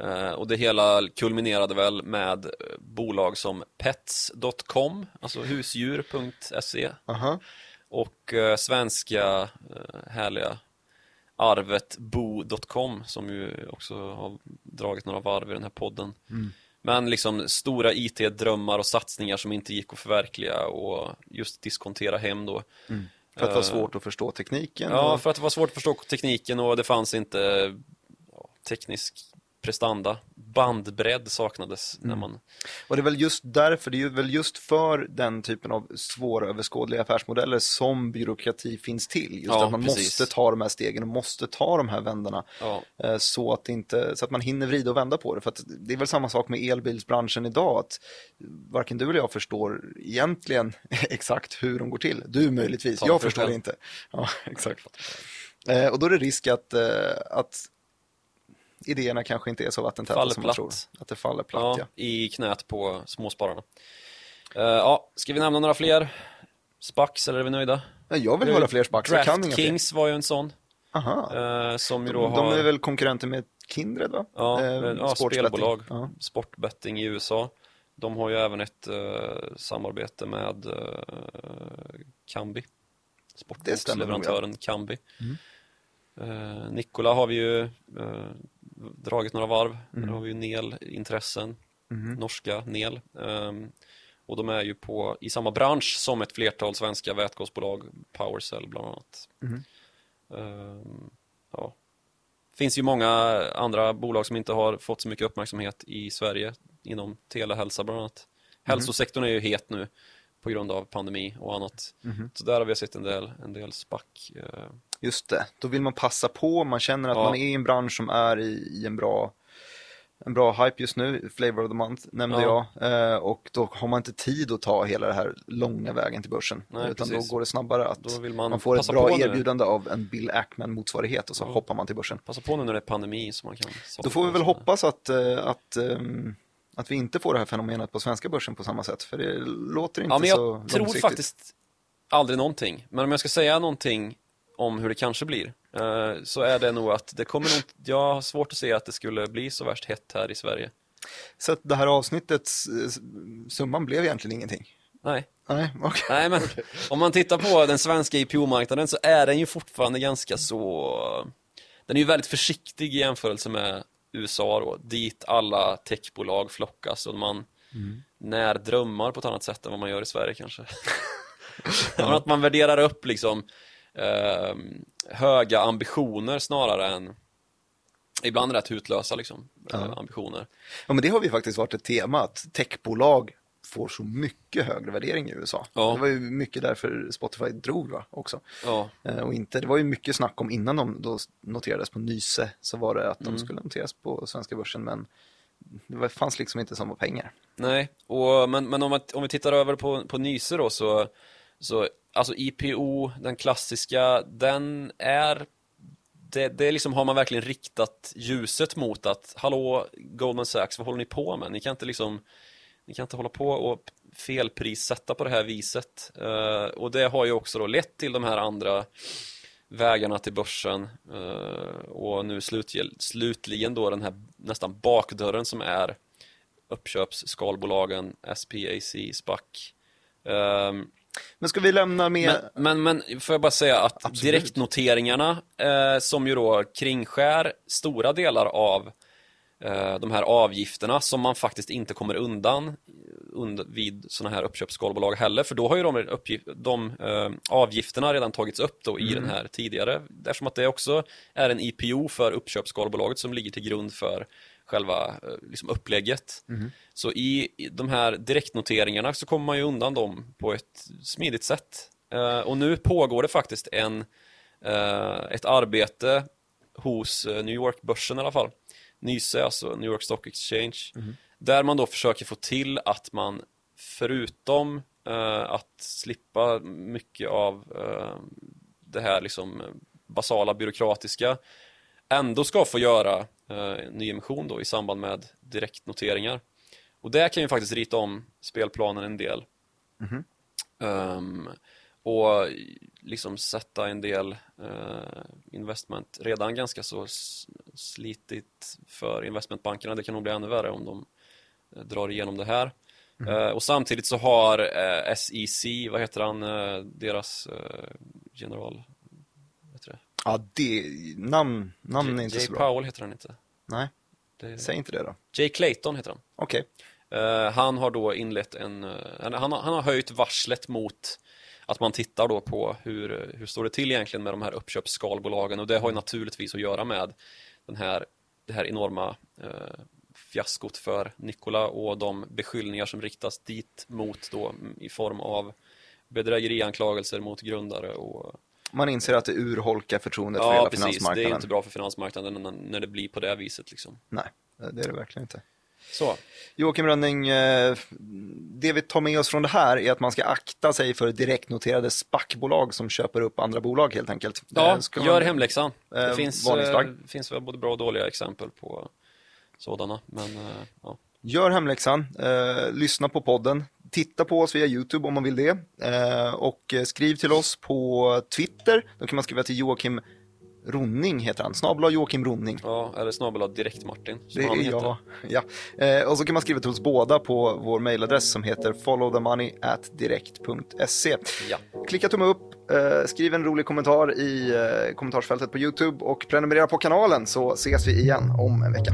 Speaker 2: Eh, och det hela kulminerade väl med eh, bolag som pets.com, alltså husdjur.se
Speaker 1: Aha.
Speaker 2: och eh, svenska eh, härliga arvet bo.com som ju också har dragit några varv i den här podden. Men liksom stora IT-drömmar och satsningar som inte gick att förverkliga och just diskontera hem då.
Speaker 1: För att det var
Speaker 2: Eh,
Speaker 1: svårt att förstå tekniken.
Speaker 2: Ja,
Speaker 1: och-
Speaker 2: för att det var svårt att förstå tekniken och det fanns inte teknisk prestanda. Bandbredd saknades när man...
Speaker 1: Och det är väl just därför, det är väl just för den typen av svåröverskådliga affärsmodeller som byråkrati finns till. Just
Speaker 2: Ja,
Speaker 1: att man
Speaker 2: precis.
Speaker 1: måste ta de här stegen och måste ta de här vändarna.
Speaker 2: Ja,
Speaker 1: eh, Så att, inte, så att man hinner vrida och vända på det. För att det är väl samma sak med elbilsbranschen idag. Att varken du eller jag förstår egentligen exakt hur de går till. Du möjligtvis, jag
Speaker 2: för
Speaker 1: förstår inte. Ja, exakt. Eh, Och då är det risk att, eh, att idéerna kanske inte är så vattentäta
Speaker 2: Faller
Speaker 1: som man
Speaker 2: platt.
Speaker 1: tror. Att det faller platt,
Speaker 2: ja,
Speaker 1: ja.
Speaker 2: i knät på småspararna. Eh, ja, ska vi nämna några fler? Spax, eller är vi nöjda?
Speaker 1: Jag vill höra fler spax, jag kan inga fler.
Speaker 2: DraftKings var ju en sån.
Speaker 1: Aha.
Speaker 2: eh, som ju då
Speaker 1: De,
Speaker 2: har...
Speaker 1: de är väl konkurrenter med Kindred va?
Speaker 2: Ja,
Speaker 1: Eh,
Speaker 2: men, ja spelbolag,
Speaker 1: Ja.
Speaker 2: sportbetting i USA. De har ju även ett samarbete med uh, Kambi. Sportboksleverantören Kambi.
Speaker 1: Mm.
Speaker 2: Nikola har vi ju dragit några varv.
Speaker 1: Mm.
Speaker 2: Där har vi ju NEL-intressen,
Speaker 1: Mhm.
Speaker 2: norska NEL. Ehm, och de är ju på, i samma bransch som ett flertal svenska vätgasbolag, Powercell bland annat.
Speaker 1: Mhm.
Speaker 2: Ehm, ja. finns ju många andra bolag som inte har fått så mycket uppmärksamhet i Sverige inom telehälsa bland annat. Hälsosektorn är ju het nu på grund av pandemi och annat.
Speaker 1: Mhm.
Speaker 2: Så där har vi sett en del, en del spack. eh,
Speaker 1: Just det, då vill man passa på, man känner att
Speaker 2: Ja.
Speaker 1: man är i en bransch som är i, i en bra en bra hype just nu, Flavor of the Month nämnde
Speaker 2: Ja.
Speaker 1: jag. Eh, och då har man inte tid att ta hela det här långa vägen till börsen.
Speaker 2: Nej,
Speaker 1: utan
Speaker 2: precis.
Speaker 1: då går det snabbare att
Speaker 2: man
Speaker 1: man får ett bra
Speaker 2: på nu.
Speaker 1: erbjudande av en Bill Ackman-motsvarighet och så
Speaker 2: Ja.
Speaker 1: hoppar man till börsen.
Speaker 2: Passa på nu när det är pandemi så man kan
Speaker 1: Då får vi väl hoppas att, eh, att, ehm, att vi inte får det här fenomenet på svenska börsen på samma sätt. För det låter inte
Speaker 2: Ja, men
Speaker 1: så
Speaker 2: jag tror faktiskt aldrig någonting. Men om jag ska säga någonting om hur det kanske blir, eh, så är det nog att det kommer nog, jag har svårt att se att det skulle bli så värst hett här i Sverige.
Speaker 1: Så att det här avsnittets eh, summan blev egentligen ingenting.
Speaker 2: Nej,
Speaker 1: Nej, okej.
Speaker 2: nej men om man tittar på den svenska IPO-marknaden så är den ju fortfarande ganska så, den är ju väldigt försiktig i jämförelse med USA då, dit alla techbolag flockas och man när drömmar på ett annat sätt än vad man gör i Sverige kanske. Att man värderar upp liksom eh, höga ambitioner snarare än ibland rätt hutlösa liksom, eh,
Speaker 1: Ja.
Speaker 2: ambitioner.
Speaker 1: Ja, men det har ju faktiskt varit ett tema att techbolag får så mycket högre värdering i USA.
Speaker 2: Ja.
Speaker 1: Det var ju mycket därför Spotify drog va, också.
Speaker 2: Ja,
Speaker 1: Eh, Och inte, det var ju mycket snack om innan de då noterades på Nyse så var det att de
Speaker 2: Mm.
Speaker 1: skulle noteras på svenska börsen men det fanns liksom inte samma pengar.
Speaker 2: nej, och, men, men om, man, om vi tittar över på, på Nyse då så, så alltså IPO, den klassiska, den är det, det är liksom har man verkligen riktat ljuset mot att hallå Goldman Sachs, vad håller ni på med? Ni kan inte liksom ni kan inte hålla på och felprissätta på det här viset. Uh, och det har ju också då lett till de här andra vägarna till börsen uh, och nu slutgel- slutligen då den här nästan bakdörren som är uppköpsskalbolagen SPAC, SPAC. Um, ehm,
Speaker 1: men ska vi lämna med...
Speaker 2: men, men, men får jag bara säga att
Speaker 1: Absolut.
Speaker 2: direktnoteringarna eh, som ju då kringskär stora delar av de här avgifterna som man faktiskt inte kommer undan und vid sådana här uppköpsskalbolag heller för då har ju de, uppgift, de eh, avgifterna redan tagits upp då i den här tidigare eftersom att det också är en IPO för uppköpsskalbolaget som ligger till grund för själva eh, liksom upplägget. Så i de här direktnoteringarna så kommer man ju undan dem på ett smidigt sätt. Eh, och nu pågår det faktiskt en, eh, ett arbete hos eh, New York-börsen i alla fall. Nyse, alltså New York Stock Exchange. Där man då försöker få till att man förutom eh, att slippa mycket av eh, det här liksom eh, basala byråkratiska ändå ska få göra eh, nyemission då i samband med direktnoteringar. Och det kan ju faktiskt rita om spelplanen en del. Ehm, och liksom sätta en del eh, investment, redan ganska så slitigt för investmentbankerna. Det kan nog bli ännu värre om de eh, drar igenom det här. Eh, och samtidigt så har eh, SEC, vad heter han, eh, deras eh, general, heter det?
Speaker 1: Ja, det, namn, namn är inte
Speaker 2: Jay
Speaker 1: så bra.
Speaker 2: Powell heter han inte.
Speaker 1: Nej,
Speaker 2: Det...
Speaker 1: säg inte det då.
Speaker 2: Jay Clayton heter han.
Speaker 1: Okej.
Speaker 2: Eh, han har då inlett en, han, han, har, han har höjt varslet mot att man tittar då på hur, hur står det till egentligen med de här uppköpsskalbolagen och det har ju naturligtvis att göra med den här, det här enorma eh, fiaskot för Nikola och de beskyllningar som riktas dit mot då i form av bedrägerianklagelser mot grundare och
Speaker 1: Man inser att det urholkar förtroendet för
Speaker 2: ja
Speaker 1: hela
Speaker 2: precis, det är
Speaker 1: finansmarknaden.
Speaker 2: inte bra för finansmarknaden när, när det blir på det viset liksom.
Speaker 1: Nej, det är det verkligen inte.
Speaker 2: Så,
Speaker 1: Joakim Rönning, eh, det vi tar med oss från det här är att man ska akta sig för direktnoterade SPAC-bolag som köper upp andra bolag helt enkelt.
Speaker 2: Ja,
Speaker 1: Eh, ska
Speaker 2: gör
Speaker 1: man-
Speaker 2: hemläxan. Det
Speaker 1: Eh,
Speaker 2: finns, eh, finns väl både bra och dåliga exempel på sådana. Men ja.
Speaker 1: Gör hemläxan, eh, lyssna på podden, titta på oss via YouTube om man vill det eh, och skriv till oss på Twitter. Då kan man skriva till Joakim Ronning heter han, snabel Joakim Ronning.
Speaker 2: ja, eller snabel direkt Martin
Speaker 1: Det är jag. Ja. Eh, och så kan man skriva till oss båda på vår mailadress som heter followthemoney@direkt.se.
Speaker 2: Ja.
Speaker 1: Klicka tumme upp, eh, skriv en rolig kommentar i eh, kommentarsfältet på YouTube och prenumerera på kanalen så ses vi igen om en vecka.